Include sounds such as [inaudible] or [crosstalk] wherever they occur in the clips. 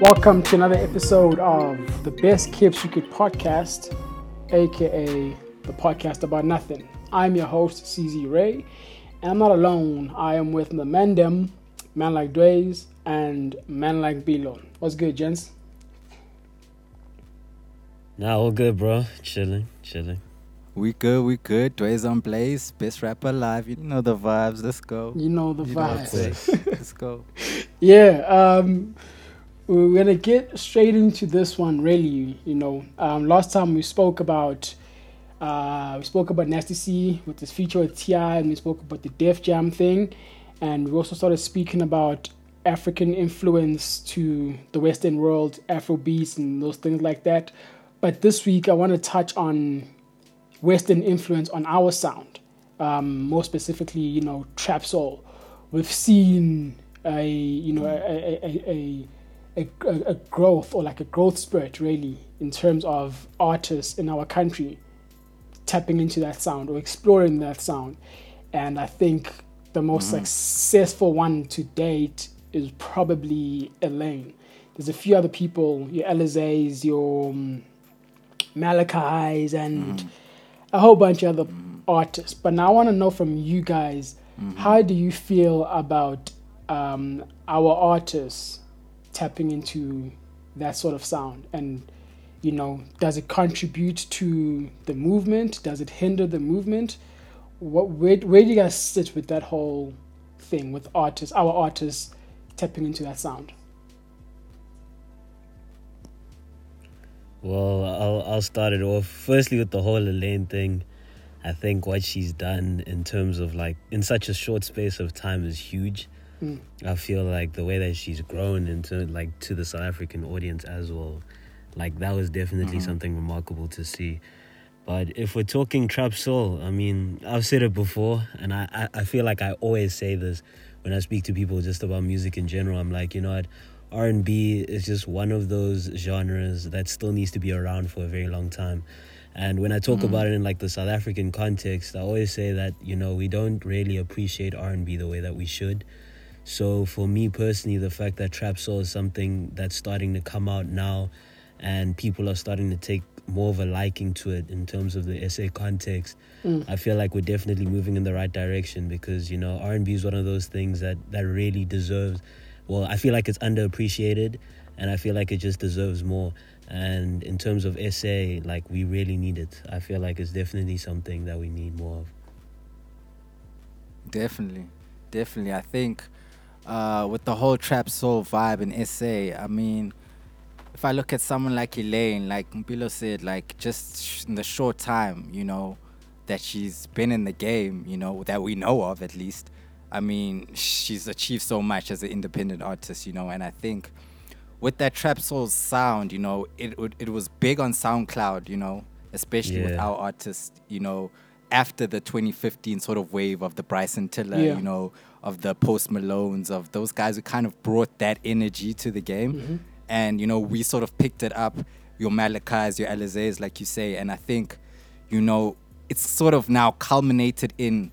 Welcome to another episode of the Best Kept Secret podcast, aka the podcast about nothing. I'm your host, CZ Ray, and I'm not alone. I am with the Mandem, Man Like Dways, and Man Like Bilo. What's good, gents? Nah, all good, bro. Chilling, chilling. We good, we good. Dways on Blaze, best rapper alive. You know the vibes. Let's go. You know the You know what I'm vibes. saying. [laughs] Let's go. [laughs] Yeah, um, we're gonna get straight into this one. Really, you know, um, last time we spoke about uh, we spoke about Nasty C with this feature with T.I., and we spoke about the Def Jam thing, and we also started speaking about African influence to the Western world, Afro beats, and those things like that. But this week, I want to touch on Western influence on our sound, um, more specifically, you know, trap soul. We've seen a you know a a, a, a, a, a growth or like a growth spurt really in terms of artists in our country tapping into that sound or exploring that sound, and I think the most successful one to date is probably Elaine. There's a few other people, your Alizés, your um, Malachis, and a whole bunch of other artists. But now I want to know from you guys, how do you feel about um, our artists tapping into that sort of sound? And you know, does it contribute to the movement? Does it hinder the movement? What where where do you guys sit with that whole thing with artists, our artists tapping into that sound? Well, I'll I'll start it off. Firstly, with the whole Elaine thing, I think what she's done in terms of like in such a short space of time is huge. Mm. I feel like the way that she's grown into like to the South African audience as well, like that was definitely something remarkable to see. But if we're talking trap soul, I mean, I've said it before, and I, I, I feel like I always say this when I speak to people just about music in general. I'm like, you know what, R and B is just one of those genres that still needs to be around for a very long time. And when I talk about it in like the South African context, I always say that you know we don't really appreciate R and B the way that we should. So for me personally, the fact that trap soul is something that's starting to come out now, and people are starting to take more of a liking to it in terms of the SA context, mm. I feel like we're definitely moving in the right direction because you know R and B is one of those things that that really deserves. Well, I feel like it's underappreciated, and I feel like it just deserves more. And in terms of SA, like we really need it. I feel like it's definitely something that we need more of. Definitely, definitely. I think uh, with the whole trap soul vibe in SA, I mean, if I look at someone like Elaine, like Mpilo said, like just in the short time, you know, that she's been in the game, you know, that we know of at least. I mean, she's achieved so much as an independent artist, you know, and I think with that trap soul sound, you know, it it, it was big on SoundCloud, you know, especially with our artists, you know, after the 2015 sort of wave of the Bryson Tiller, Yeah. you know, of the Post Malones, of those guys who kind of brought that energy to the game. And, you know, we sort of picked it up, your Malachis, your Alizés, like you say. And I think, you know, it's sort of now culminated in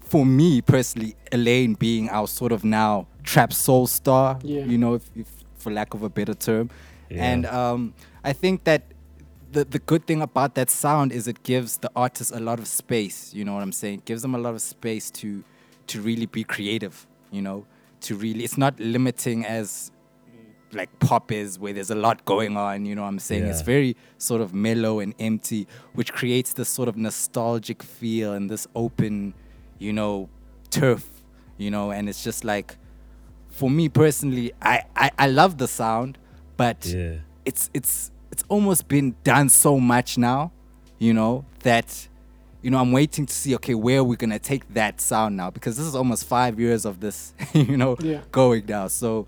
for me personally, Elaine being our sort of now trap soul star, Yeah. you know, if, if, for lack of a better term. Yeah. And um, I think that the, the good thing about that sound is it gives the artist a lot of space, you know what I'm saying? It gives them a lot of space to to really be creative, you know, to really, it's not limiting as like pop is where there's a lot going on, you know what I'm saying? It's very sort of mellow and empty, which creates this sort of nostalgic feel and this open, you know, turf, you know, and it's just like for me personally, I, I, I love the sound, but Yeah. it's it's it's almost been done so much now, you know, that you know, I'm waiting to see okay, where we're gonna take that sound now because this is almost five years of this, [laughs] you know, Yeah. going now. So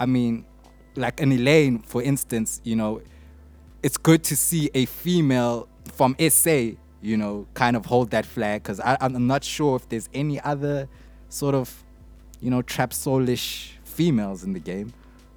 I mean, like an Elaine, for instance, you know, it's good to see a female from SA, you know, kind of hold that flag because I'm not sure if there's any other sort of, you know, trap soulish females in the game.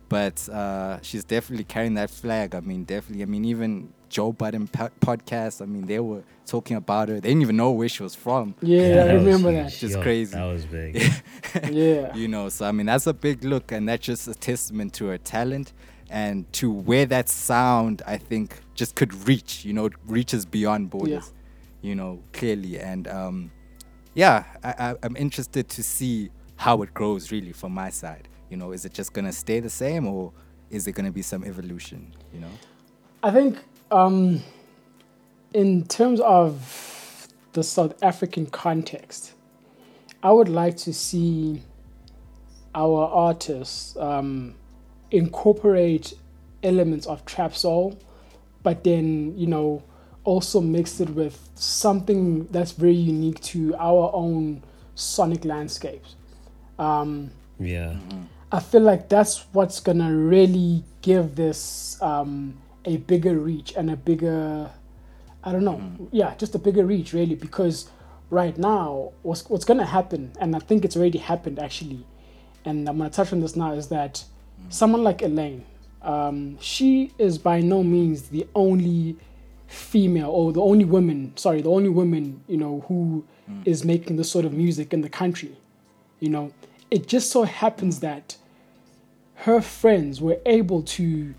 but uh, she's definitely carrying that flag. I mean, definitely. I mean, even Joe Budden po- podcast. I mean, they were talking about her. They didn't even know where she was from. Yeah, I that remember huge. that. Just Yo, crazy. That was big. [laughs] Yeah. [laughs] you know so i mean that's a big look and that's just a testament to her talent and to where that sound i think just could reach you know it reaches beyond borders you know clearly and um yeah I, I, i'm interested to see how it grows really from my side you know is it just gonna stay the same or is there gonna be some evolution you know I think um, in terms of the South African context, I would like to see our artists um, incorporate elements of trap soul, but then you know also mix it with something that's very unique to our own sonic landscapes. Um, yeah. I feel like that's what's gonna really give this um, a bigger reach and a bigger, I don't know, mm. yeah, just a bigger reach really. Because right now, what's what's gonna happen, and I think it's already happened actually, and I'm gonna touch on this now is that mm. someone like Elaine, um, she is by no means the only female or the only woman, sorry, the only woman you know who mm. is making this sort of music in the country. You know, it just so happens that her friends were able to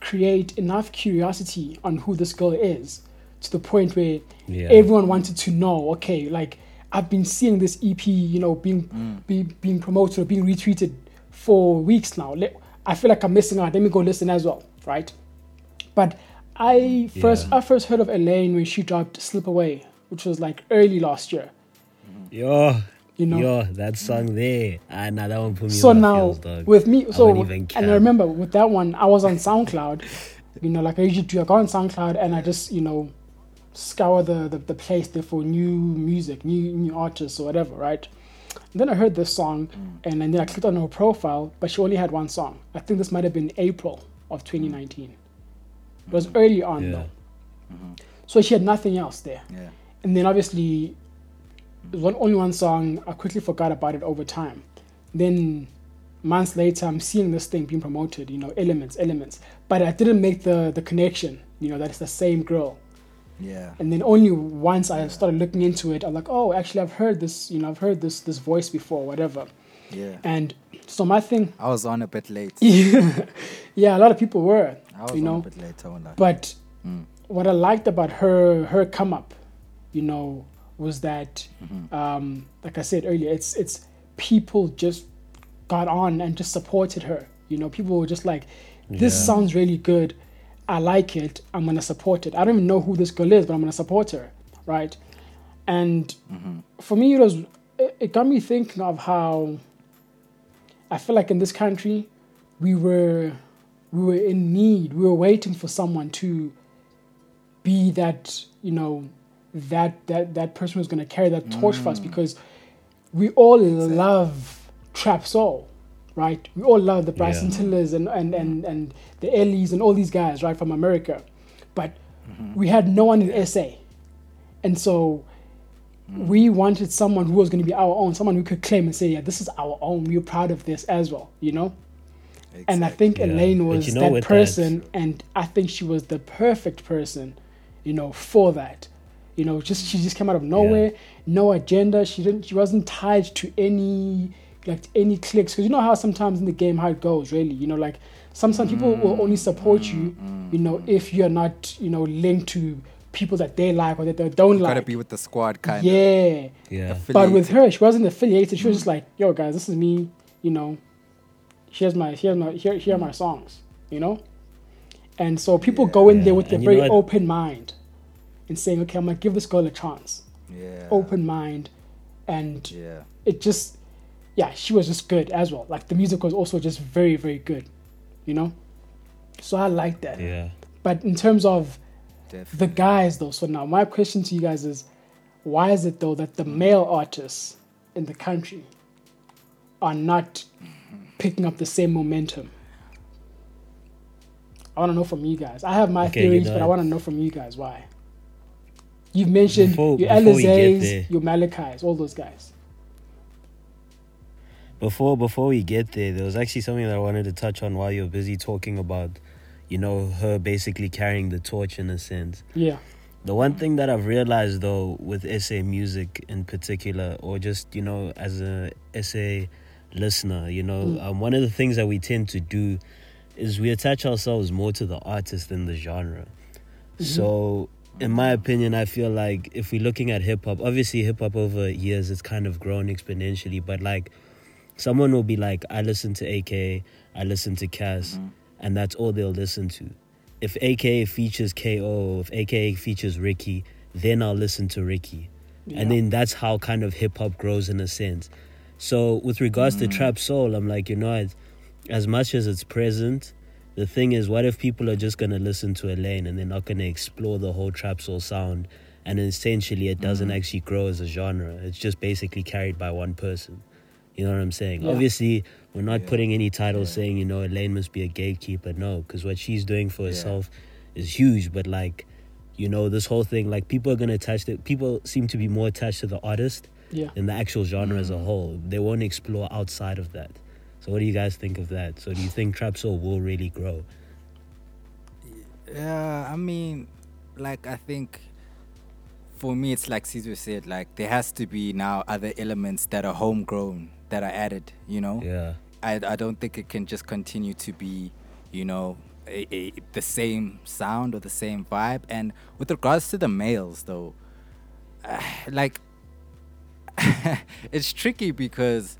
create enough curiosity on who this girl is to the point where Yeah. everyone wanted to know okay like i've been seeing this ep you know being mm. be, being promoted or being retweeted for weeks now Let- i feel like i'm missing out let me go listen as well right but i first Yeah. i first heard of elaine when she dropped slip away which was like early last year Yo. You know? Yo, that song there. Ah, nah, that one put me so on my now feels, dog. with me so wouldn't even and i remember with that one i was on soundcloud you know like i usually do i go on soundcloud and i just you know scour the the, the place there for new music new new artists or whatever right and then i heard this song Mm. and, then i clicked on her profile but she only had one song i think this might have been april of 2019 it was early on Yeah. though so she had nothing else there yeah and then obviously it was one, only one song i quickly forgot about it over time. Then months later i'm seeing this thing being promoted you know elements elements. But i didn't make the the connection you know that it's the same girl. Yeah. And then only once i started looking into it i'm like oh actually i've heard this you know i've heard this this voice before whatever. Yeah. And so my thing i was on a bit late. [laughs] Yeah a lot of people were i was you on know. a bit late but Mm. what I liked about her her come up, you know, was that Mm-hmm. um, like I said earlier, it's it's people just got on and just supported her. You know, people were just like, "This Yeah. sounds really good. I like it. I'm gonna support it. I don't even know who this girl is, but I'm gonna support her, right?" And Mm-hmm. for me, it was it, it got me thinking of how I feel like in this country we were we were in need. We were waiting for someone to be that you know that that that person was going to carry that torch for us because we all love trap soul right? We all love the bryson Yeah. tillers and and and, and the ellies and all these guys right from america. But we had no one in sa and so we wanted someone who was going to be our own someone who could claim and say yeah this is our own. We're proud of this as well you know? And I think Yeah. Elaine was you know that person, and I think she was the perfect person, you know, for that. You know, just she just came out of nowhere, no agenda. She didn't. She wasn't tied to any like any clicks because you know how sometimes in the game how it goes. Really, you know, like sometimes people mm, will only support mm, you, mm. you know, if you're not, you know, linked to people that they like or that they don't you like. gotta be with the squad kind of yeah. Yeah. But with her, she wasn't affiliated. She was just like, "Yo, guys, this is me. You know, here's my here's my here here are my songs. You know." And so people go in there with a very open mind, and saying, "Okay, I'm gonna give this girl a chance." yeah Open mind, and yeah it just, yeah, she was just good as well. Like the music was also just very very good, you know. So I like that. Yeah. But in terms of definitely the guys though so now my question to you guys is why is it though that the mm. male artists in the country are not picking up the same momentum i want to know from you guys i have my Okay, you theories know but i want to know from you guys why you've mentioned Before- your Alizés, your Malachis, all those guys before before we get there, there was actually something that I wanted to touch on while you're busy talking about, you know, her basically carrying the torch in a sense. Yeah. The one thing that I've realized though with SA music in particular, or just you know as a SA listener, you know, Mm. um, one of the things that we tend to do is we attach ourselves more to the artist than the genre. So, in my opinion, I feel like if we're looking at hip hop, obviously hip hop over years it's kind of grown exponentially, but like someone will be like, I listen to AK, I listen to Cass, mm-hmm. and that's all they'll listen to. If AK features KO, if AK features Ricky, then I'll listen to Ricky. Yeah. And then that's how kind of hip hop grows in a sense. So with regards to mm. trap soul, I'm like, you know, as much as it's present, the thing is, what if people are just gonna listen to Elaine and they're not gonna explore the whole trap soul sound, and essentially it doesn't mm-hmm. actually grow as a genre. It's just basically carried by one person. You know what I'm saying? Yeah. Obviously, we're not Yeah. putting any titles Yeah. saying you know Elaine must be a gatekeeper. No, because what she's doing for herself is huge. But like, you know, this whole thing, like people are gonna attach it. People seem to be more attached to the artist than the actual genre as mm-hmm. a whole. They won't explore outside of that. So, what do you guys think of that? So, do you think trap soul will really grow? Yeah, I mean, like I think for me, it's like Caesar said, like there has to be now other elements that are homegrown that are added. You know, Yeah, I I don't think it can just continue to be, you know, a, a, the same sound or the same vibe. And with regards to the males, though, [sighs] like [laughs] it's tricky because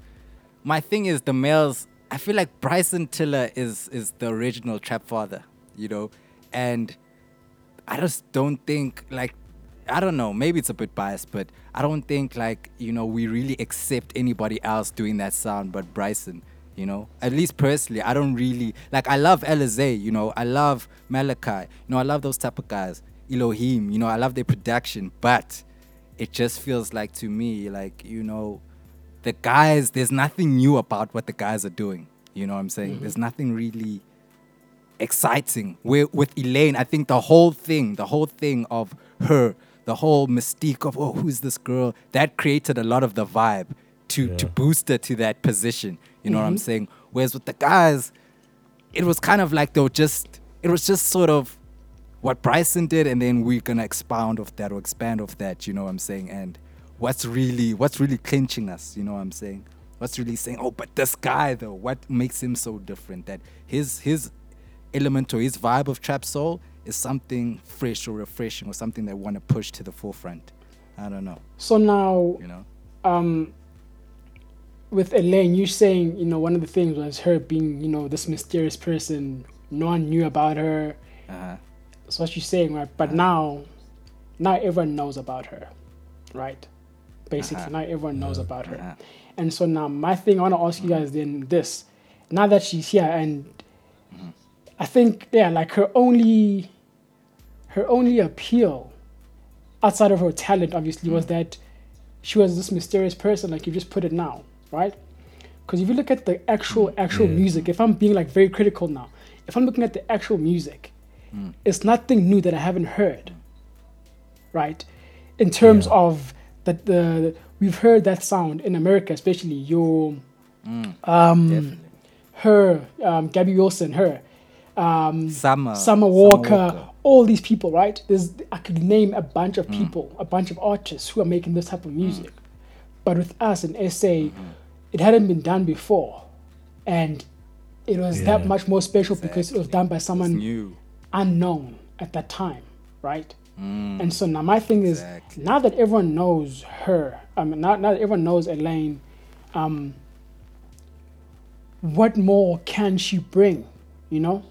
my thing is the males. I feel like Bryson Tiller is is the original trap father, you know, and I just don't think like I don't know. Maybe it's a bit biased, but I don't think like you know we really accept anybody else doing that sound but Bryson. You know, at least personally, I don't really like. I love Alizé, you know. I love Malachi, you know. I love those type of guys. Elohim, you know. I love their production, but it just feels like to me, like you know, the guys. There's nothing new about what the guys are doing. You know what I'm saying? Mm-hmm. There's nothing really exciting. Where with Elaine, I think the whole thing, the whole thing of her, the whole mystique of oh, who's this girl, that created a lot of the vibe to to boost her to that position. You know what I'm mm-hmm. saying? Whereas with the guys, it was kind of like they were just it was just sort of what Bryson did, and then we're gonna expound off that or expand off that. You know what I'm saying? And what's really what's really clinching us? You know what I'm saying? What's really saying? Oh, but this guy though, what makes him so different? That his his element or his vibe of trap soul is something fresh or refreshing or something they want to push to the forefront. I don't know. So now, You know? um, with Elaine, you saying, you know, one of the things was her being, you know, this mysterious person. No one knew about her. Uh-huh. That's what you're saying, right? But now, now everyone knows about her, right? Basically, Uh-huh. now everyone knows about her. Uh-huh. And so now, my thing, I want to ask you guys then this: now that she's here, and mm-hmm. I think, yeah, like her only, her only appeal, outside of her talent, obviously, was mm-hmm. that she was this mysterious person, like you just put it now, right? Because if you look at the actual mm-hmm. actual Yeah. music, if I'm being like very critical now, if I'm looking at the actual music, mm. it's nothing new that I haven't heard, mm. right? In terms Yeah. of that the we've heard that sound in America, especially your Mm, um her um, Gabby Wilson, her um, Summer. Summer Walker, all these people, right? There's I could name a bunch of people, a bunch of artists who are making this type of music. But with us in SA, it hadn't been done before. And it was that much more special because it was done by someone new. unknown at that time, right? Mm, And so now my thing is Exactly. now that everyone knows her, I mean now, now that everyone knows Elaine, um, what more can she bring? You know?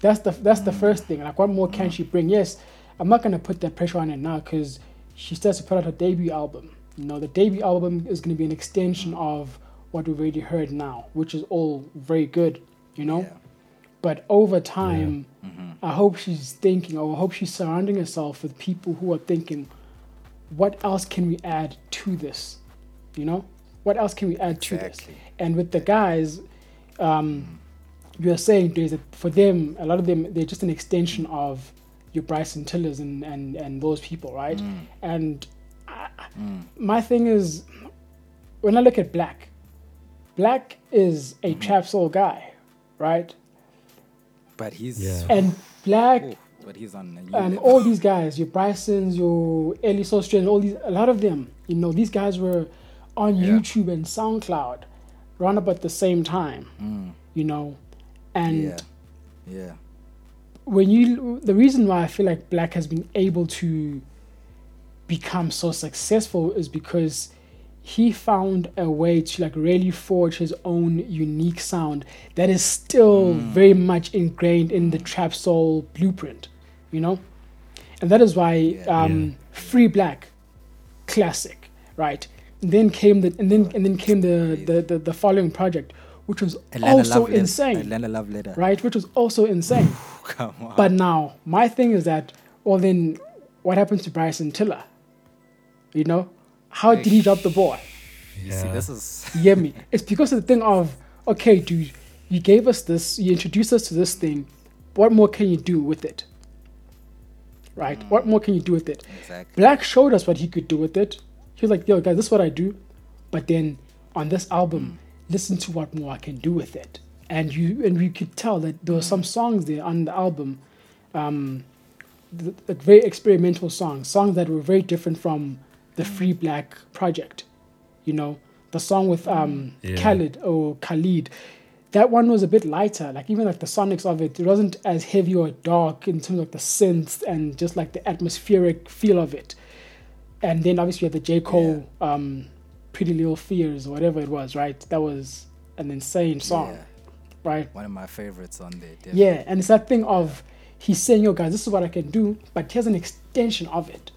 That's the that's the first thing. Like what more can she bring? Yes, I'm not gonna put that pressure on her now because she starts to put out her debut album. You know, the debut album is gonna be an extension of what we've already heard now, which is all very good, you know? Yeah. But over time, Mhm. I hope she's thinking, or I hope she's surrounding herself with people who are thinking, what else can we add to this? You know, what else can we add to this? And with the guys, um, you are saying there's a, for them, a lot of them, they're just an extension of your Bryson Tillers and, and, and those people, right? Mm, And I, mm, my thing is, when I look at Black, Black is a trap soul guy, right? But he's Yeah. And Black Ooh, but he's on and level. all these guys, your Brysons, your Ellie Sostrin, all these, a lot of them, you know, these guys were on Yeah. YouTube and SoundCloud around about the same time, Mm, you know, and yeah, yeah, when you, the reason why I feel like Black has been able to become so successful is because he found a way to like really forge his own unique sound that is still very much ingrained in the trap soul blueprint, you know? And that is why Yeah. um, Free Black, classic, right? And then came the and then and then came the the, the, the following project, which was Atlanta also love letter. insane, Atlanta love letter. right? Which was also insane. [laughs] Come on. But now, my thing is that, well, then what happens to Bryson Tiller? You know, how did he drop the ball? you see, Yeah. this is [laughs] You me? It's because of the thing of, okay, dude, you gave us this, you introduced us to this thing. What more can you do with it? Right? What more can you do with it? exactly. Black showed us what he could do with it. He was like, yo, guys, this is what I do. But then on this album, listen to what more I can do with it. And you and we could tell that there were some songs there on the album, um, th- th- very experimental songs, songs that were very different from the Free Black project. You know, the song with um, Yeah. Khalid or Khalid, that one was a bit lighter. Like even like the sonics of it, it wasn't as heavy or dark in terms of like the synths and just like the atmospheric feel of it. And then obviously you had the J Cole, um, Pretty Little Fears or whatever it was, right? That was an insane song, Yeah, right? one of my favorites on there. Definitely. Yeah, and it's that thing of he's saying, "Yo, guys, this is what I can do," but here's an extension of it,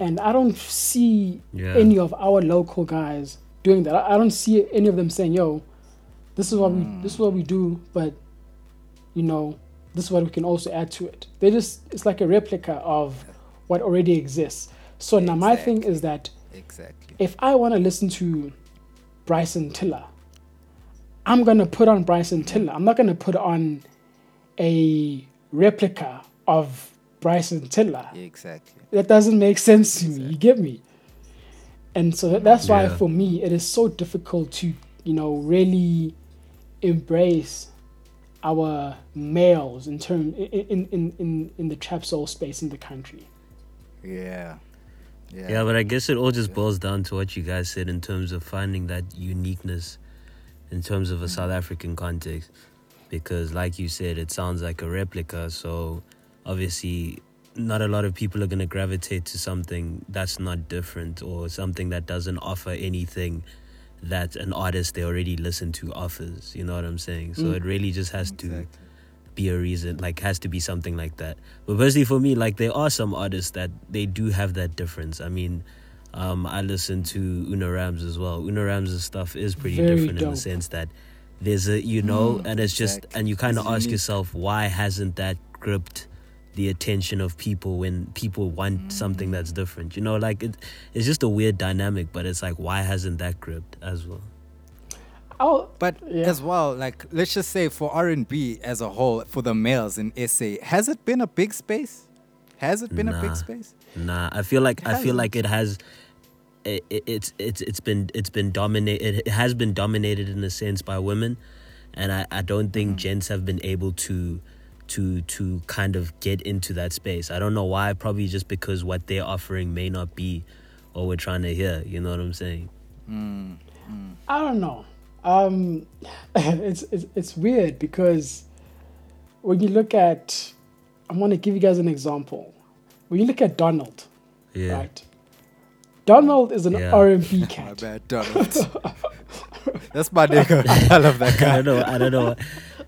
and I don't see Yeah. any of our local guys doing that. I, I don't see any of them saying, "Yo, this is what we hmm. this is what we do," but you know, this is what we can also add to it. They just it's like a replica of what already exists. So now my thing is that exactly. if I want to listen to Bryson Tiller, I'm gonna put on Bryson Tiller. I'm not gonna put on a replica of Bryson Tiller. Exactly. That doesn't make sense to me. You get me? And so that's why Yeah. for me it is so difficult to, you know, really embrace our males in term in in, in, in, in the trap soul space in the country. Yeah. Yeah. Yeah, but I guess it all just boils down to what you guys said in terms of finding that uniqueness in terms of a mm. South African context. Because, like you said, it sounds like a replica. So, obviously, not a lot of people are going to gravitate to something that's not different or something that doesn't offer anything that an artist they already listen to offers. You know what I'm saying? So, Mm. it really just has to be a reason like has to be something like that but personally for me like there are some artists that they do have that difference i mean um i listen to una rams as well una rams' stuff is pretty Very different in the sense that there's a you know Mm, and it's just and you kind of ask unique. yourself why hasn't that gripped the attention of people when people want something Mm. that's different you know like it, it's just a weird dynamic but it's like why hasn't that gripped as well I'll, But Yeah. as well, like let's just say for R and B as a whole, for the males in SA, has it been a big space? Has it been a big space? Nah, I feel like I feel like it has. It, it, it's it's it's been it's been dominated. It has been dominated in a sense by women, and I, I don't think gents have been able to to to kind of get into that space. I don't know why. Probably just because what they're offering may not be what we're trying to hear. You know what I'm saying? Mm. I don't know. Um, [laughs] it's, it's it's weird because when you look at, I'm gonna give you guys an example. When you look at Donald, Yeah. right? Donald is an Yeah. R&B [laughs] My cat. bad, Donald. [laughs] That's my nigga. I love that guy. I don't know. I don't know.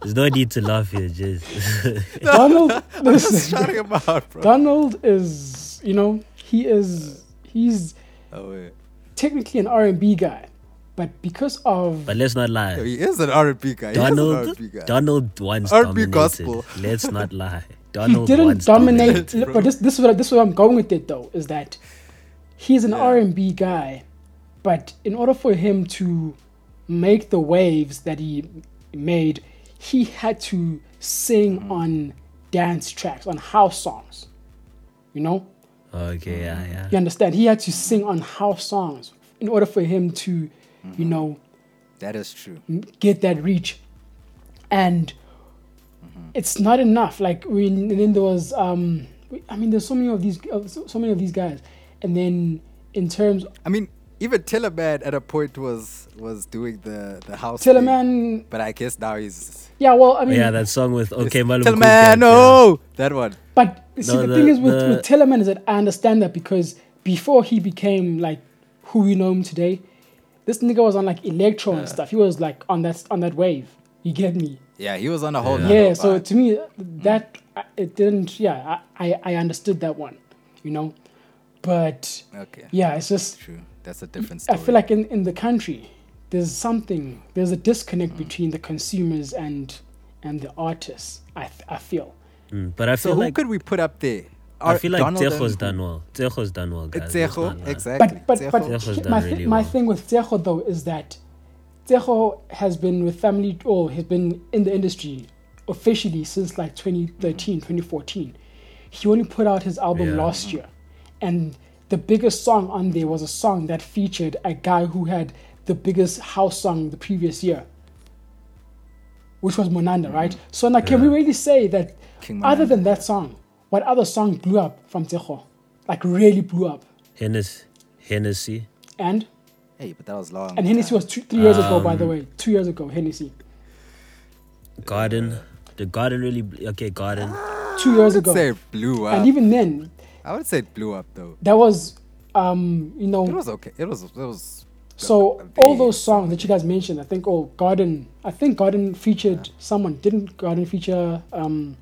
There's no need to laugh here. [laughs] [laughs] Just Donald, Just listen, shouting him out, bro. Donald is, you know, he is, he's Oh, yeah. technically an R&B guy, but because of but let's not Yo, lie. he is an R&B guy. He Donald R&B guy. Donald once R&B dominated. gospel. Let's not [laughs] lie. he Donald didn't dominate. dominated. but this this is what this is where I'm going with it though is that he's an Yeah. R&B guy, but in order for him to make the waves that he made, he had to sing Mm. on dance tracks, on house songs. You know, Okay, yeah, yeah. you understand? He had to sing on house songs in order for him to, you know, That is true. get that reach and it's not enough like when and then there was um i mean there's so many of these uh, so, many of these guys and then in terms I mean, even Tellaman at a point was was doing the the house. thing, Tellaman But I guess now he's. Yeah well i mean yeah, that song with Okay Malume Tellaman, no, that one. but see No, the, the- thing is with, the- with Tellaman is that i understand that because before he became like who we know him today this nigga was on like electro and stuff he was like on that on that wave you get me Yeah, he was on a whole. Yeah. yeah so vibe. to me that it didn't yeah I, I i understood that one you know but okay, yeah it's just true. That's a different i feel like in, in the country there's something there's a Mm. disconnect between the consumers and and the artists i, th- I feel Mm, but I so feel who could we put up there? I feel like Donald Tshego's and- done well. Tshego's done well, guys. let's Tshego, exactly. but but but Tshego. Tshego's he- done my, thi- really my well. thing with Tshego though is that Tshego has been with family or has been in the industry officially since like 2013 2014 he only put out his album Yeah. last year and the biggest song on there was a song that featured a guy who had the biggest house song the previous year which was Monada, right? So now can we really say that King other Monada. than that song, what other song blew up from Tshego? Like really blew up? Hennessy, Hennessy. And Hey, but that was long. and Hennessy was two, three years ago, by the Um, way. Two years ago, Hennessy. Garden. The garden really bl- okay. Garden. Two I years would ago. say it blew up. And even then, I would say it blew up though. that was, um, you know. It was okay. It was. It was. So a all those songs that you guys mentioned, I think, oh, Garden, I think Garden featured someone. Didn't Garden feature um,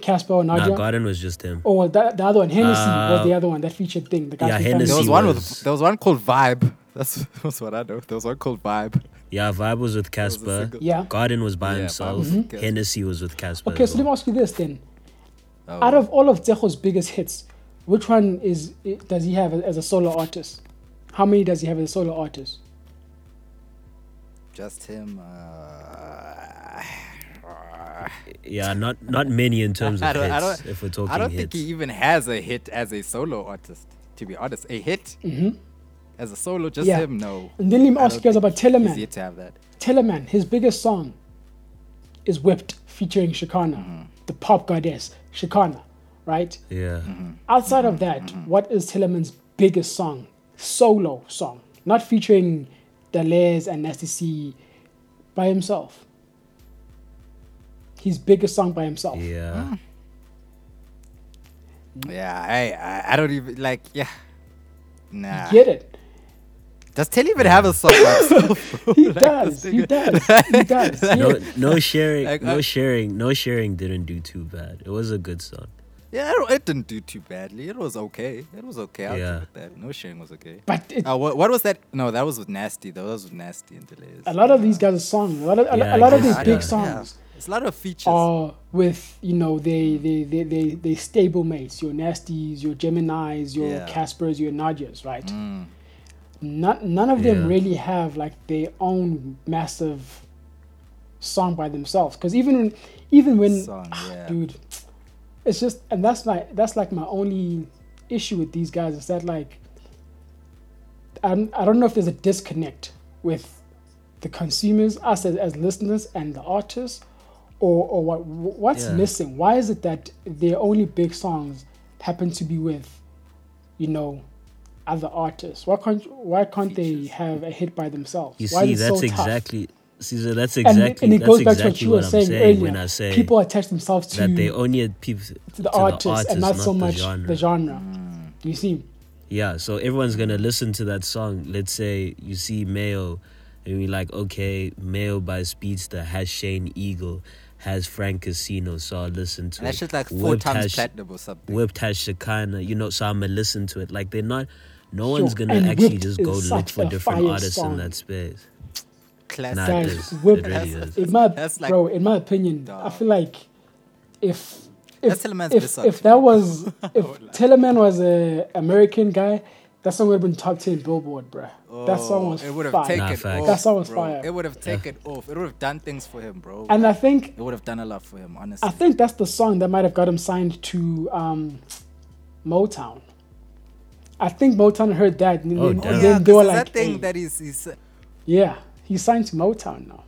Cassper or Nah, Nadia? garden was just him. Oh, that, the other one, Hennessy was Uh, the other one that featured thing. The guy yeah, Hennessy There was Family. one was- with. There was one called Vibe. That's, [laughs] that's what I know. There was one called Vibe. Yeah, Vibe was with Cassper. single- Yeah. Garden was by Yeah, himself. was with Cassper. Hennessy was with Cassper. Okay, as so let me ask you this then. Oh, Out of all of Tshego's biggest hits, which one is does he have as a solo artist? How many does he have as a solo artist? just him. Uh, Yeah, not not many in terms of don't- I hits. don't- If we're talking I don't hits. think he even has a hit as a solo artist. To be honest, a hit Mm-hmm. as a solo, just Yeah. him. No. And then let me ask you guys about think He's yet to have that. Tellaman, his biggest song is Whipped featuring Shekinah, Mm-hmm. the pop goddess, Shekinah, right? yeah. Mm-hmm. Outside of that, what is Tellaman's biggest song? Solo song, not featuring Da L.E.S and Nasty C by himself. His biggest song by himself. Yeah. Yeah, I, I, I don't even like. Yeah, nah. Get it? Does Tell even have a song by himself? bro? [laughs] He [laughs] does. He does. He [laughs] does. No, no sharing, Like, no uh, sharing, no sharing didn't do too bad. It was a good song. Yeah, it, it didn't do too badly. It was okay. It was okay. I'll Yeah. give it that. No sharing was okay. But it, Uh, what, what was that? No, that was with Nasty. That was with Nasty and Da L.E.S. a lot of these guys' songs, a lot of, a, Yeah, a lot of these guess, big yeah. songs It's a lot of features. are with you know they they they they, they stable mates, your Nasties, your Geminis, your Yeah. Casspers, your Nadias, right? Mm. None, none of them Yeah. really have like their own massive song by themselves. Because even when, even when, Song, ah, yeah. dude, it's just, and that's my that's like my only issue with these guys is that like, I I don't know if there's a disconnect with the consumers, us as, as listeners, and the artists, or or what what's Yeah. missing? Why is it that their only big songs happen to be with, you know, other artists? Why can't why can't they have a hit by themselves? You why see, that's so tough? Exactly. Caesar, that's And, exactly. it- and it goes back exactly to what you were saying, saying earlier. when I say people attach themselves to, that they only had people to the artist and not, so the much genre. the genre. You see? Yeah, so everyone's gonna listen to that song. Let's say you see Mayo, and you're like, okay, Mayo by Speedsta has Shane Eagle, has Frank Casino, so I'll listen to And it. that's just like four Whipped times has- platinum or something. Whipped has Shekinah, you know, so I'm gonna listen to it. Like they're not. No Sure, one's gonna and actually Whipped just go look for different artists song. in that space. Classic. Nah, Guys, it is. Whipped- It really is. In my That's like- bro, in my opinion, I feel like if if That's if, if that was [laughs] if Tellaman was a American guy, that song would have been top ten Billboard, bruh. that song Oh, was It would have fire. taken Nah, off. That song was bro. fire. It would have taken off. It would have done things for him, bro. and I think it would have done a lot for him, honestly. I think that's the song that might have got him signed to um, Motown. I think Motown heard that, and, Oh, then, damn. yeah, then they were 'cause like, that thing "Hey." that is, is "Yeah, He's signed to Motown now.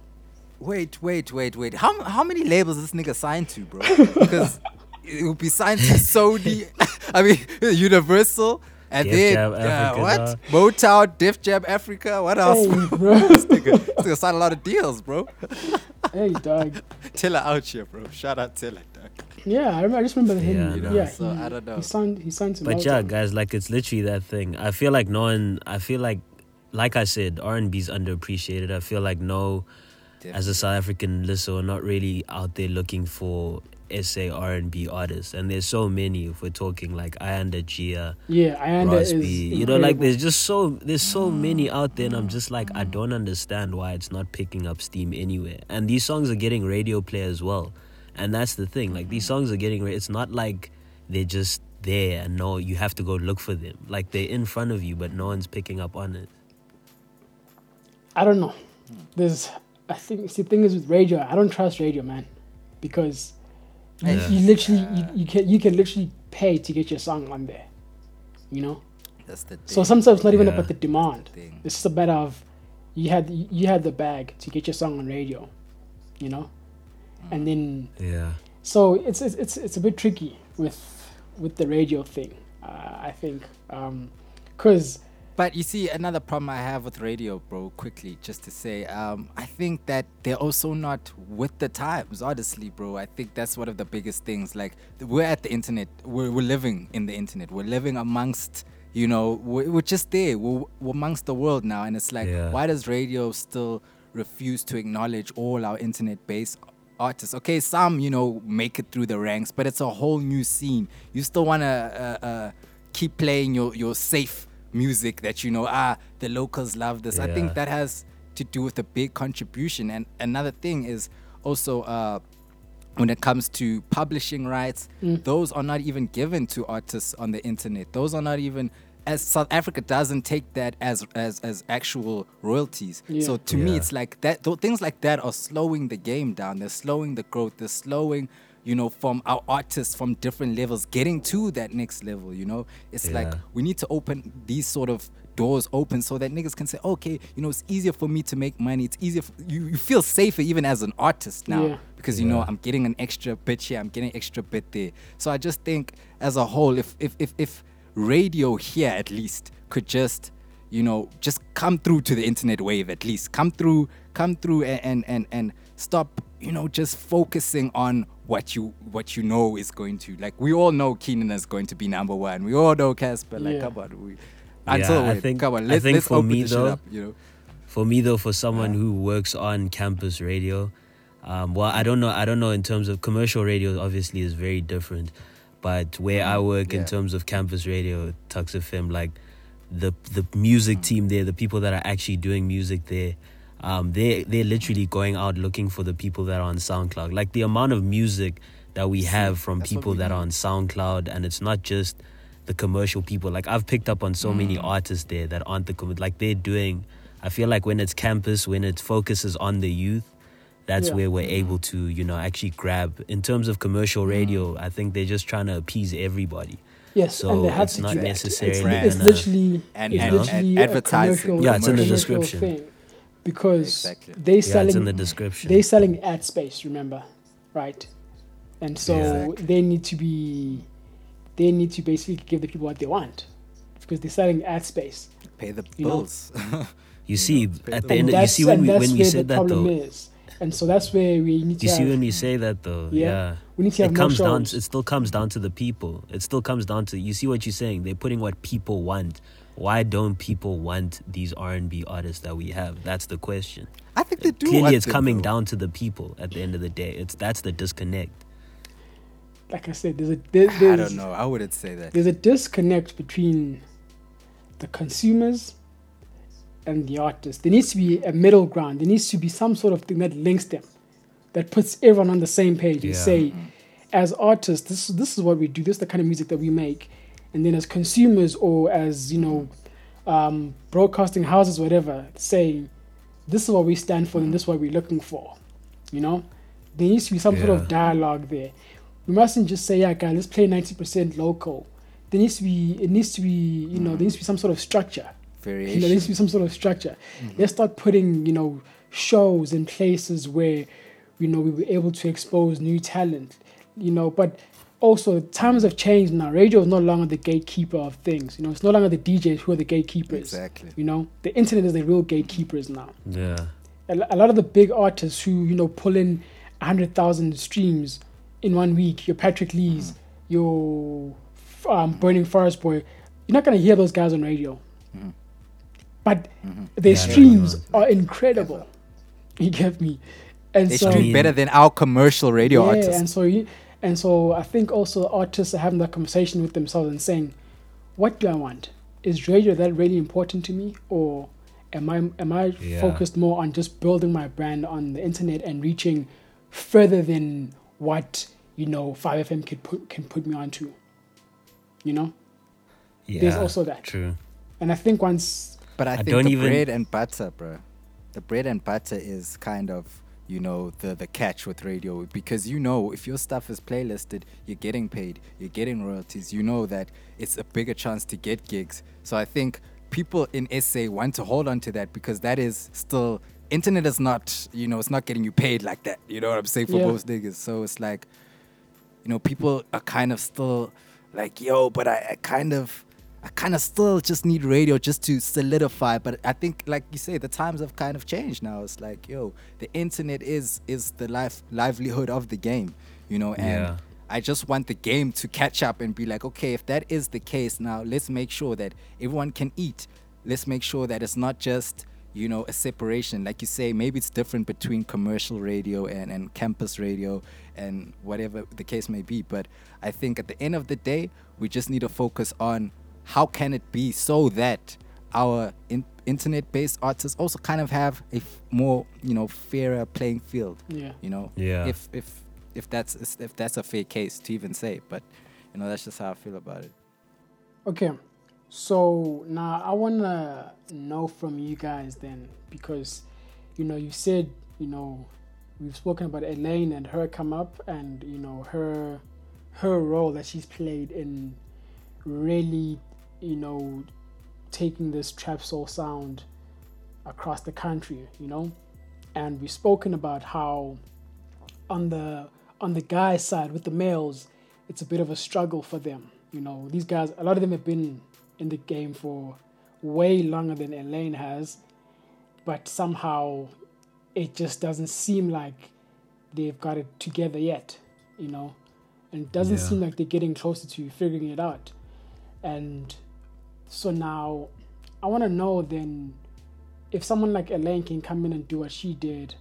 Wait, wait, wait, wait. How how many labels this nigga signed to, bro? Because it will be signed to Sony. I mean, [laughs] Universal. And Def then Jam uh, what? dog. Motown, Def Jam Africa. What else? Hey, [laughs] bro. this nigga, this nigga signed a lot of deals, bro. hey, dog. [laughs] Tiller out here, bro. Shout out Tiller, dog. Yeah, I, remember, I just remember him. Yeah, You know, yeah, so he, I don't know. He signed. He signed to But Motown. yeah, guys, like it's literally that thing. I feel like no one. I feel like, like I said, R and B's underappreciated. I feel like no, as a South African listener, we're not really out there looking for SA R and B artists, and there's so many. If we're talking like Ayanda Jiya, Yeah, Ayanda is. Rosby, you know, like there's just so there's so mm. many out there, and I'm just like I don't understand why it's not picking up steam anywhere. And these songs are getting radio play as well, and that's the thing. Like these songs are getting. It's not like they're just there and no, you have to go look for them. Like they're in front of you, but no one's picking up on it. I don't know. There's. I think see, the thing is with radio. I don't trust radio, man, because you, Yeah. you literally you, you can you can literally pay to get your song on there. You know. That's the thing. So sometimes it's not even Yeah. about the demand. thing. It's just a matter of you had you had the bag to get your song on radio, you know, and then Yeah. so it's it's it's, it's a bit tricky with with the radio thing. Uh, I think because But you see, another problem I have with radio, bro, quickly, just to say, um, I think that they're also not with the times, honestly, bro. I think that's one of the biggest things. Like, we're at the internet, we're, we're living in the internet, we're living amongst, you know, we're, we're just there, we're, we're amongst the world now. And it's like, Yeah. why does radio still refuse to acknowledge all our internet based artists? Okay, some, you know, make it through the ranks, but it's a whole new scene. You still want to uh, uh, keep playing your, your safe music that you know ah the locals love this. I think that has to do with a big contribution. And another thing is also uh when it comes to publishing rights those are not even given to artists on the internet. Those are not even as south africa doesn't take that as as as actual royalties. Yeah. so to me it's like that th- things like that are slowing the game down. They're slowing the growth. They're slowing you know from our artists from different levels getting to that next level you know? It's like we need to open these sort of doors open so that niggas can say okay you know it's easier for me to make money. It's easier for, you, you feel safer even as an artist now Yeah. because you know i'm getting an extra bit here i'm getting extra bit there. So i just think as a whole if if if, if radio here at least could just you know just come through to the internet wave at least come through come through and and and, and stop you know just focusing on what you what you know is going to like we all know Keenan is going to be number one we all know Cassper like Yeah. come on we until I think- come on let's, think let's for open me, this shit though, up you know For me though, for someone who works on campus radio, um, well, I don't know. I don't know in terms of commercial radio. Obviously, is very different. But where I work Yeah. in terms of campus radio, Tuks FM, like the the music team there, the people that are actually doing music there, um, they they're literally going out looking for the people that are on SoundCloud. Like the amount of music that we have from that's people that are on SoundCloud, and it's not just the commercial people. Like I've picked up on so Mm. many artists there that aren't the com- like they're doing. I feel like when it's campus, when it focuses on the youth, that's Yeah. where we're able to, you know, actually grab. In terms of commercial Mm. radio, I think they're just trying to appease everybody. yes, So and they had it's to not necessarily It's, it's literally And- it's and- literally and a advertising. Yeah, it's in the description. thing. Because Exactly. they Yeah, selling it's in the description. they selling ad space remember right and so Exactly. they need to be they need to basically give the people what they want because they're selling ad space pay the You bills [laughs] you see, pay at the the end, and you see when we when we said the that though. is and so that's where we need to You see when you say that though, Yeah. yeah. we need to have It comes down. shows. It still comes down to the people. It still comes down to you see what you're saying. They're putting what people want. Why don't people want these R and B artists that we have? That's the question. i think they do Clearly, it's coming though. down to the people. At the end of the day, it's that's the disconnect. like I said there's a there, i don't know i wouldn't say that there's a disconnect between the consumers and the artists. There needs to be a middle ground. There needs to be some sort of thing that links them, that puts everyone on the same page and Yeah. say, as artists, this this is what we do. This is the kind of music that we make, and then as consumers or as you know, um, broadcasting houses, whatever, say, this is what we stand for and this is what we're looking for. You know, there needs to be some sort of dialogue there. We mustn't just say, yeah, guys, let's play ninety percent local. There needs to be, it needs to be, you know, there needs to be some sort of structure You know, there needs to be some sort of structure. Let's start putting, you know, shows in places where, you know, we were able to expose new talent. You know, but also times have changed now. Radio is no longer the gatekeeper of things. You know, it's no longer the DJs who are the gatekeepers. Exactly. You know, the internet is the real gatekeepers now. Yeah. A, a lot of the big artists who you know pull in hundred thousand streams in one week. Your Patrick Lee's, your um, Burning Forest Boy. You're not gonna hear those guys on radio, but their Yeah, streams are incredible. [laughs] You get me? And They so stream better than our commercial radio yeah, artists. and so you, and so I think also artists are having that conversation with themselves and saying, "What do I want? Is radio that really important to me, or am I am I Yeah. focused more on just building my brand on the internet and reaching further than what you know Five FM could put can put me onto? You know, Yeah. There's also that. True. and I think once But I, I think don't the even- bread and butter, bro. The bread and butter is kind of you know the the catch with radio because you know if your stuff is playlisted, you're getting paid, you're getting royalties. You know that it's a bigger chance to get gigs. So I think people in SA want to hold on to that because that is still internet is not you know it's not getting you paid like that. You know what I'm saying for Yeah. most niggas. So it's like you know, people are kind of still like, yo, but I, I kind of, I kind of still just need radio just to solidify. But I think, like you say, the times have kind of changed now. It's like, yo, the internet is is the life livelihood of the game, you know, and. Yeah. I just want the game to catch up and be like, okay, if that is the case, now let's make sure that everyone can eat. Let's make sure that it's not just, you know, a separation. Like you say, maybe it's different between commercial radio and, and campus radio and whatever the case may be. But I think at the end of the day, we just need to focus on how can it be so that our in- internet-based artists also kind of have a f- more, you know, fairer playing field? Yeah, you know Yeah. if if if that's if that's a fair case to even say but you know that's just how i feel about it. Okay, so now I want to know from you guys then, because you know you said you know we've spoken about Elaine and her come up, and you know her her role that she's played in really you know taking this trap soul sound across the country, you know, and we've spoken about how on the on the guys side with the males it's a bit of a struggle for them you know? These guys a lot of them have been in the game for way longer than elaine has but somehow it just doesn't seem like they've got it together yet you know? And it doesn't Yeah. seem like they're getting closer to figuring it out. And so now i want to know then if someone like elaine can come in and do what she did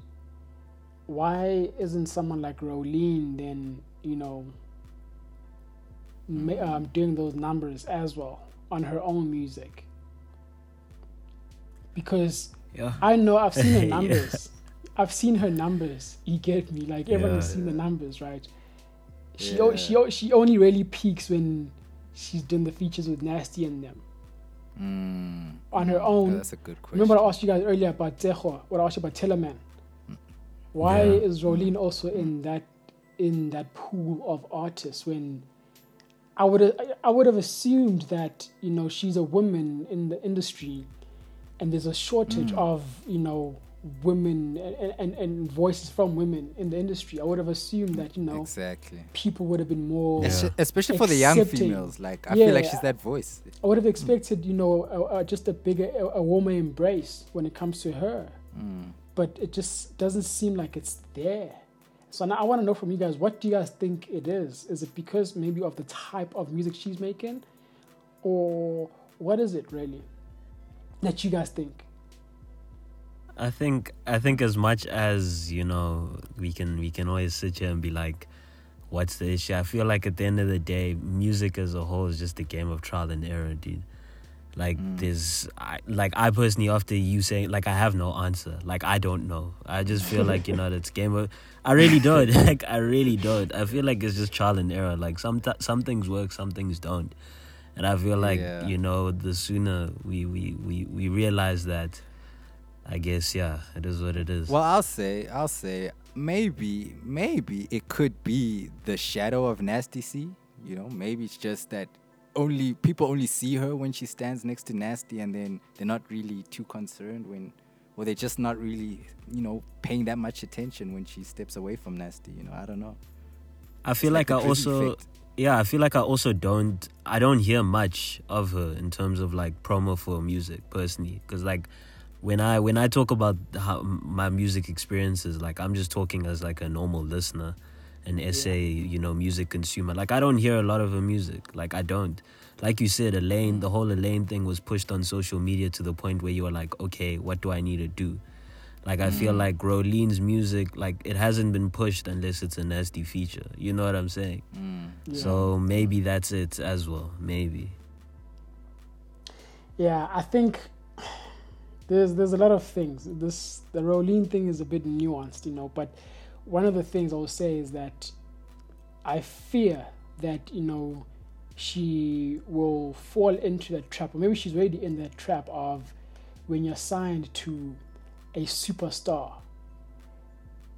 why isn't someone like Rowlene then, you know, ma- um, doing those numbers as well on her own music? Because Yeah. I know I've seen her [laughs] Yeah. numbers. I've seen her numbers. You get me? Like everyone has Yeah. seen the numbers, right? She o- she o- she only really peaks when she's doing the features with Nasty and them mm. on her own. that's a good question Remember I asked you guys earlier about Tshego, what I asked you about Tellaman. Why Yeah. is Rowlene also in that in that pool of artists when I would I would have assumed that you know she's a woman in the industry, and there's a shortage Mm. of you know women and, and, and voices from women in the industry. I would have assumed that you know exactly people would have been more. Yeah. Especially for the young females like i feel like she's that voice I would have expected you know a, a, just a bigger a, a warmer embrace when it comes to her. mm. but it just doesn't seem like it's there. So now I want to know from you guys, what do you guys think it is? Is it because maybe of the type of music she's making, or what is it really that you guys think? I think I think as much as you know we can we can always sit here and be like, what's the issue? I feel like at the end of the day, music as a whole is just a game of trial and error, dude. Like Mm. there's I, like I personally after you saying like I have no answer. Like I don't know. I just feel [laughs] like you know that's game of. I really don't. [laughs] like I really don't. I feel like it's just trial and error. Like some t- some things work, some things don't. And I feel like Yeah. you know the sooner we we we we realize that. I guess yeah, it is what it is. well i'll say i'll say maybe maybe it could be the shadow of nasty c you know maybe it's just that only people only see her when she stands next to Nasty, and then they're not really too concerned when, or they're just not really, you know, paying that much attention when she steps away from Nasty. You know, I don't know. I feel like like, I also effect. yeah, I feel like I also don't I don't hear much of her in terms of like promo for music personally cuz like when I when I talk about how my music experiences like I'm just talking as like a normal listener an SA, you know, music consumer. Like I don't hear a lot of her music. Like I don't. Like you said, Elaine, the whole Elaine thing was pushed on social media to the point where you were like, okay, what do I need to do? Like I feel like Rowlene's music, like it hasn't been pushed unless it's a nasty feature. You know what I'm saying? Mm. Yeah. So maybe that's it as well. Maybe. Yeah, I think there's there's a lot of things. This the Rowlene thing is a bit nuanced, you know. But one of the things I will say is that I fear that you know she will fall into that trap, or maybe she's already in that trap of when you're signed to a superstar.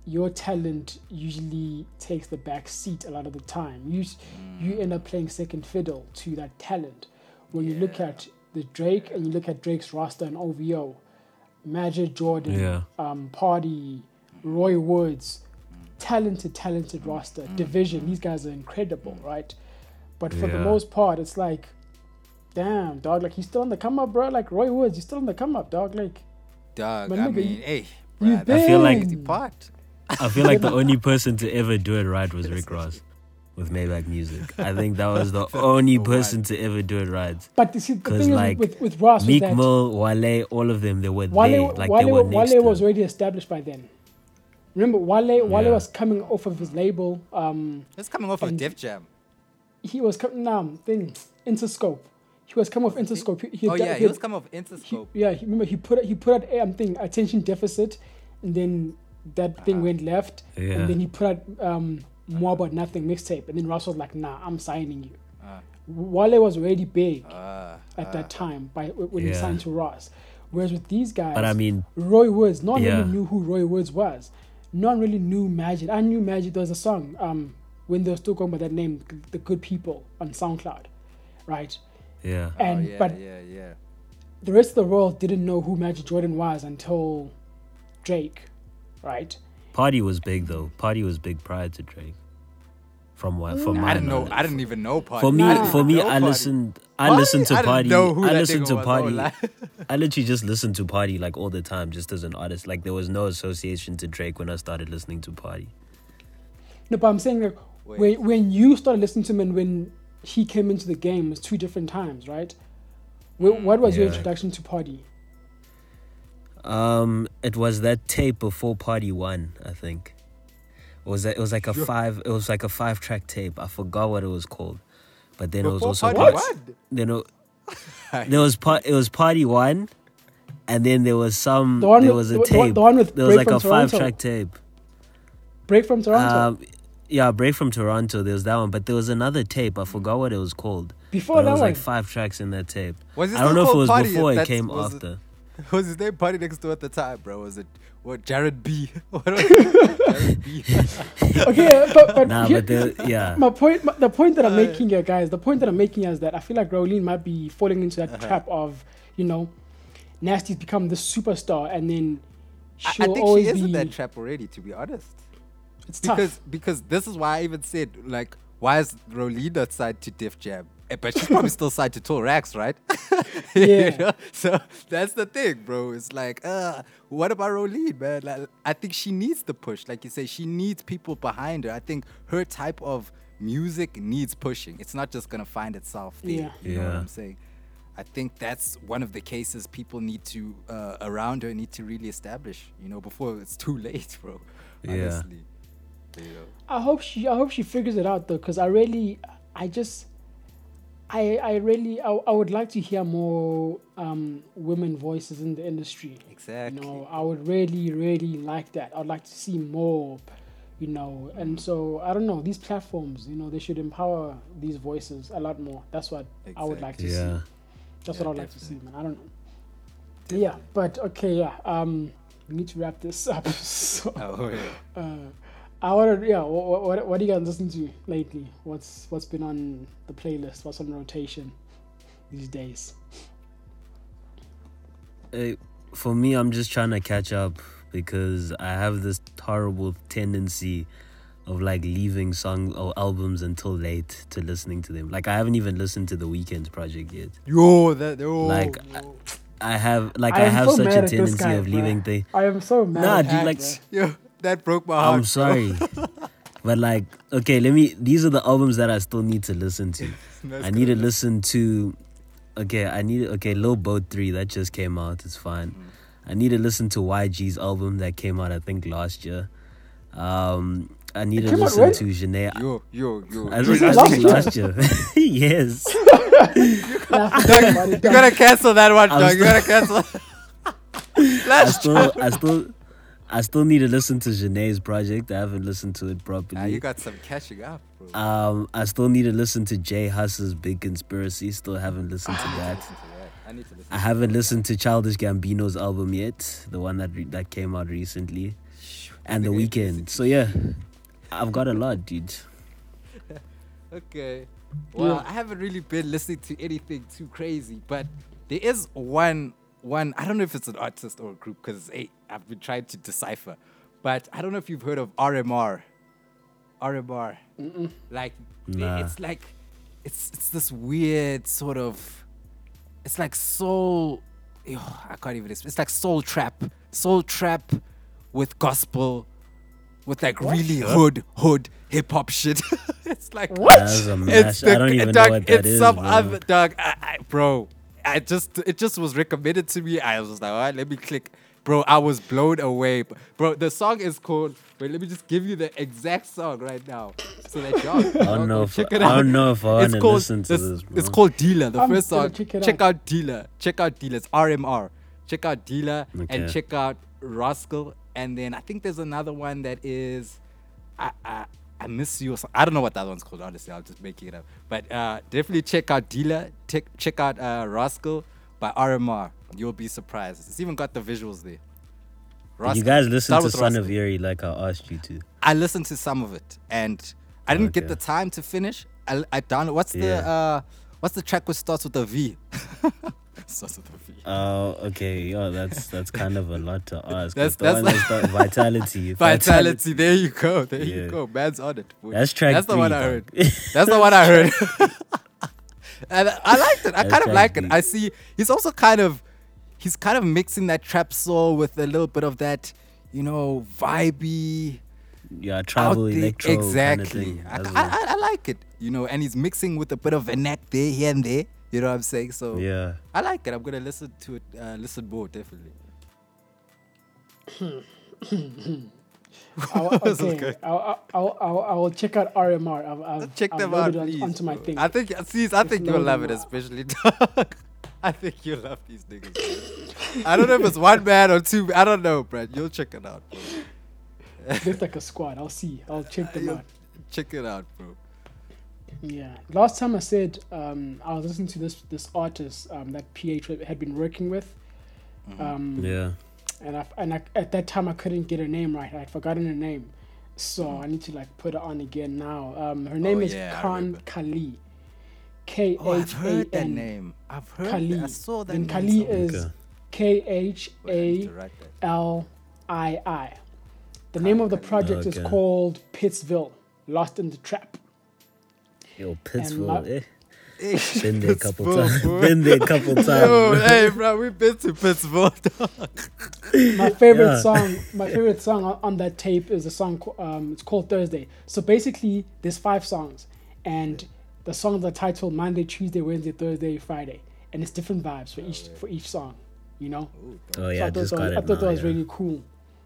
Your talent usually takes the back seat a lot of the time. You s- you mm. end up playing second fiddle to that talent. When you look at the Drake and you look at Drake's roster and OVO, Majid Jordan, Yeah. um, Party, Roy Woods, talented, talented roster, dvsn. These guys are incredible, right? But for the most part, it's like, damn, dog, like he's still on the come up, bro. Like Roy Woods, he's still on the come up, dog. Like Dog, But I nigga, mean, you- hey, you bruh, I feel like- the part. I feel like the [laughs] only person to ever do it right was Rick Ross with Maybach Music. I think that was the [laughs] only the person to ever do it right. But you see, the 'Cause, thing is like, with, with Ross was Meek that Mill, Wale, all of them, they were Wale, there. Like Wale, they were next Wale was already established by then. Remember, Wale, Wale Yeah. was coming off of his label. Um, That's coming off of and- Def Jam. he was coming now thing Interscope. He was coming off Interscope. He, he Oh yeah, he he was coming off he- Interscope. yeah, he, remember he put he put out um thing attention deficit, and then that thing Uh-huh. went left, Yeah. and then he put out um more about nothing mixtape, and then Ross was like, "Nah, I'm signing you." Uh, Wale was already big uh, at uh, that time by when he signed to Ross, whereas with these guys, But I mean, Roy Woods, no one Yeah. really knew who Roy Woods was. No one really knew Majid. I knew Majid. There was a song um, when they were still going by that name, The Good People, on SoundCloud, right? yeah. And oh, yeah, but yeah, yeah. the rest of the world didn't know who Majid Jordan was until Drake, right? Party was big though. Party was big prior to Drake. From what? From my I didn't know. knowledge. I didn't even know Party. For me, I for me, I Party. listened. I Party? listened to I didn't Party. know who I that listened to was, Party. I literally just listened to Party like all the time, just as an artist. Like there was no association to Drake when I started listening to Party. No, but I'm saying like Wait. when when you started listening to him and when he came into the game, it was two different times, right? Wh- What was your introduction to Party? Um, it was that tape before Party One, I think. It was it was like a five. It was like a five track tape. I forgot what it was called, but then it was also Party part- One? Then it, [laughs] there was part. It was Party One, and then there was some. The one there with- was a the- the tape. the one with there was like a from five track tape. Break from Toronto. Um, yeah, Break from Toronto. There was that one, but there was another tape. I forgot what it was called. Before But that it was one, like five tracks in that tape. Was it I don't still know if it was Party? before it came was after. [laughs] Was his name Party next door at the time, bro? Was it what? Jahron B. [laughs] What was it? Jahron B. [laughs] okay, but, but, Nah, here- but there, yeah. my point, my, the point that I'm Uh, making here, guys, the point that I'm making is that I feel like Rowlene might be falling into that Uh-huh. trap of, you know, Nasty's become the superstar, and then I, I she'll think she is be. in that trap already. To be honest. it's tough. because because this is why I even said like why is Rolina signed to Def Jam? Eh, But she's probably still signed to Tall Racks, right? [laughs] You Yeah. know? So that's the thing, bro. It's like, uh, what about Rowlene, man? Like, I think she needs the push. Like you say, she needs people behind her. I think her type of music needs pushing. It's not just gonna find itself there. Yeah. You know what Yeah. I'm saying? I think that's one of the cases people need to uh, around her need to really establish. You know, before it's too [laughs] late, bro. Yeah. You know. I hope she I hope she figures it out though, because I really I just I I really I, I would like to hear more um, women voices in the industry. Exactly. You know, I would really really like that. I'd like to see more. You know, and so I don't know these platforms. You know, they should empower these voices a lot more. That's what I would like to Yeah. see. That's Yeah, what I'd like to see, man. I don't know. Yeah, but okay, yeah. Um, we need to wrap this up. [laughs] so, Oh, yeah. uh, I want to, yeah. What, what, what do you guys listen to lately? What's what's been on the playlist? What's on rotation these days? Uh, for me, I'm just trying to catch up because I have this horrible tendency of like leaving songs or albums until late to listening to them. Like I haven't even listened to the Weeknd's project yet. Yo, that yo. Like I, I have like I I, have so such a tendency guy, of leaving things. I am so mad. Nah, at dude, like, bruh. Yo, that broke my heart. I'm sorry. [laughs] but like okay, let me these are the albums that I still need to listen to. [laughs] That's I need to good. listen to okay, I need okay, Lil Boat 3 that just came out, it's fine. I need to listen to YG's album that came out I think last year. Um I need It to listen when? to Jhené. Yo, yo, yo. I, yo, think- I last think year? last year. [laughs] yes. Nah, forget about You gotta cancel that one, I'm dog. You gotta cancel. I Last still I still I still need to listen to Jhené's project. I haven't listened to it properly. Nah, you got some catching up, bro. um I still need to listen to J Hus's Big Conspiracy. Still haven't listened to [sighs] that. I need to. I haven't listened to Childish Gambino's album yet, the one that re- that came out recently, and the Weeknd. So yeah, I've got a [laughs] lot, dude. [laughs] Okay. Well, Yeah. I haven't really been listening to anything too crazy, but there is one one. I don't know if it's an artist or a group because hey, I've been trying to decipher, but I don't know if you've heard of RMR. RMR. Like Nah. it's like it's it's this weird sort of. It's like soul. Yo, I can't even. explain. It's like soul trap. Soul trap with gospel, with like really hood hood hip hop shit. [laughs] it's like what? It's mash. I don't even know what that it's is, some bro. other dog, I, I, bro. I just it just was recommended to me. I was like, all right, let me click. Bro, I was blown away. Bro, the song is called. Wait, let me just give you the exact song right now, so that y'all. [laughs] I don't know if I don't know if I It's want to called listen to this- this. Bro. It's called Dealer. The I'm first song. check it check out. out Dealer. Check out Dealer. It's RMR. Check out Dealer and check out Rascal. And then I think there's another one that is I I, I miss you. I don't know what that one's called. Honestly, I'll just make it up. But uh, definitely check out Dealer. Check check out uh, Rascal by RMR. You'll be surprised. It's even got the visuals there. Did you guys listen to Son of Rascal. Erie like I asked you to? I listened to some of it and I didn't get the time to finish. I, I downloaded. What's the uh, what's the track which starts with a V? [laughs] with a V. Oh, okay. Yeah, that's that's kind of a lot to [laughs] ask. That's- the that's one like- got [laughs] vitality. Vitality. There you go. There you go. Man's on it. boy. That's track That's the three, one I heard. [laughs] That's the one I heard. and I liked it. I That's kind of like it. I see. He's also kind of, he's kind of mixing that trap soul with a little bit of that, you know, vibey. yeah, travel electro exactly. kind of thing. I, as I. I, I like it, you know, and he's mixing with a bit of a neck there, here and there. You know what I'm saying? So yeah. I like it. I'm gonna listen to it. Uh, listen more definitely. I'll, [laughs] okay. I'll, I'll, I'll, I'll check out RMR. I've, I've, Check I've them out, loaded on- please. onto my bro. thing. I think, see, I think you'll love it, especially [laughs] dog. I think you'll love these niggas. I don't know if it's one man or two. I don't know, Brad. You'll check it out. Bro. Looks like a squad. I'll see. I'll check [laughs] them You'll out. check it out, bro. Yeah. Last time I said um, I was listening to this this artist um, that PH had been working with. Mm-hmm. Um, Yeah. And I, and I, at that time I couldn't get her name right. I'd forgotten her name, so I need to like put it on again now. Um, her name Mm-hmm. Oh, is yeah, Khan. Khalii. K Oh, I've heard that name. I've heard. Khalii. That. I saw that. Then name Khalii somewhere. is Okay. K H Wait, I need A to write that. L I I. The name of the Khalii. project is Okay. called Pittsville, Lost in the Trap. Yo, Pittsville, my- eh? [laughs] Been there a couple times. [laughs] Been there a couple times. Yo, bro. hey, bro, we've been to Pittsburgh. [laughs] my favorite Yeah. song my favorite song on, on that tape is a song um, it's called thursday so basically there's five songs and the songs are titled monday tuesday wednesday thursday friday and it's different vibes for each for each song you know Oh so yeah, i just that got was, it I thought now, that was yeah. really cool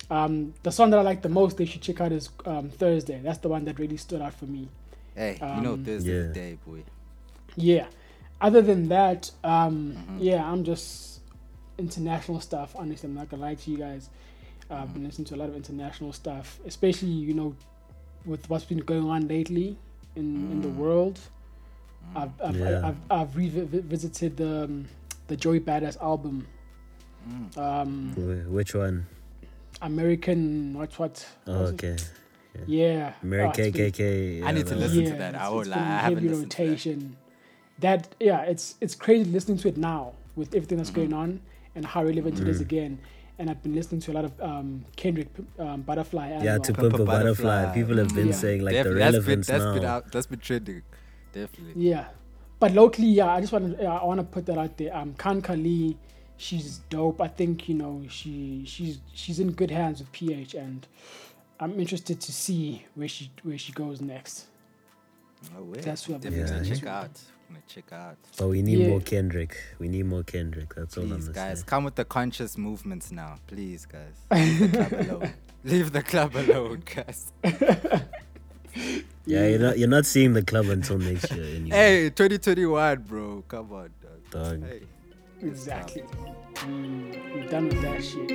um, the song that i like the most they should check out is um, thursday that's the one that really stood out for me hey, you know Um, Thursday's Yeah. day, boy. yeah other than that um, Mm-hmm. yeah i'm just international stuff honestly i'm not gonna lie to you guys Uh, Mm-hmm. i've been listening to a lot of international stuff especially you know with what's been going on lately in in the Mm. world i've i've, Yeah. I've, I've revisited the um, the joey badass album Mm. um Which one? american what what Oh, what was it? Okay. Yeah. Mary Oh, it's been- KKK. I need to listen was- to that. I won't it's lie, I haven't heavy listened to that. That yeah, it's it's crazy listening to it now with everything that's Mm-hmm. going on and how relevant it is Mm. again. And I've been listening to a lot of um, Kendrick um, Butterfly. As Yeah, well. to Pimp Pimp a a Butterfly. Butterfly. People have been Yeah. saying like the Definitely. that's been that's now. been out that's been trending. Definitely. Yeah, but locally, yeah, I just want to I want to put that out there. Um, Khan Khalii, she's dope. I think you know she she's she's in good hands with PH, and I'm interested to see where she where she goes next. Oh, wait. That's what I've been Definitely listening check to. out. I'm gonna check out. But we need Yeah. more Kendrick. We need more Kendrick. That's all I'm Please, guys, say. come with the conscious movements now. Please, guys. Leave the club [laughs] alone. Leave the club alone, guys. [laughs] Yeah, you're not you're not seeing the club until next year [laughs] anyway. Hey, 2021, bro. Come on, dog. Dog. Hey. Exactly. Mm, we're done with that shit.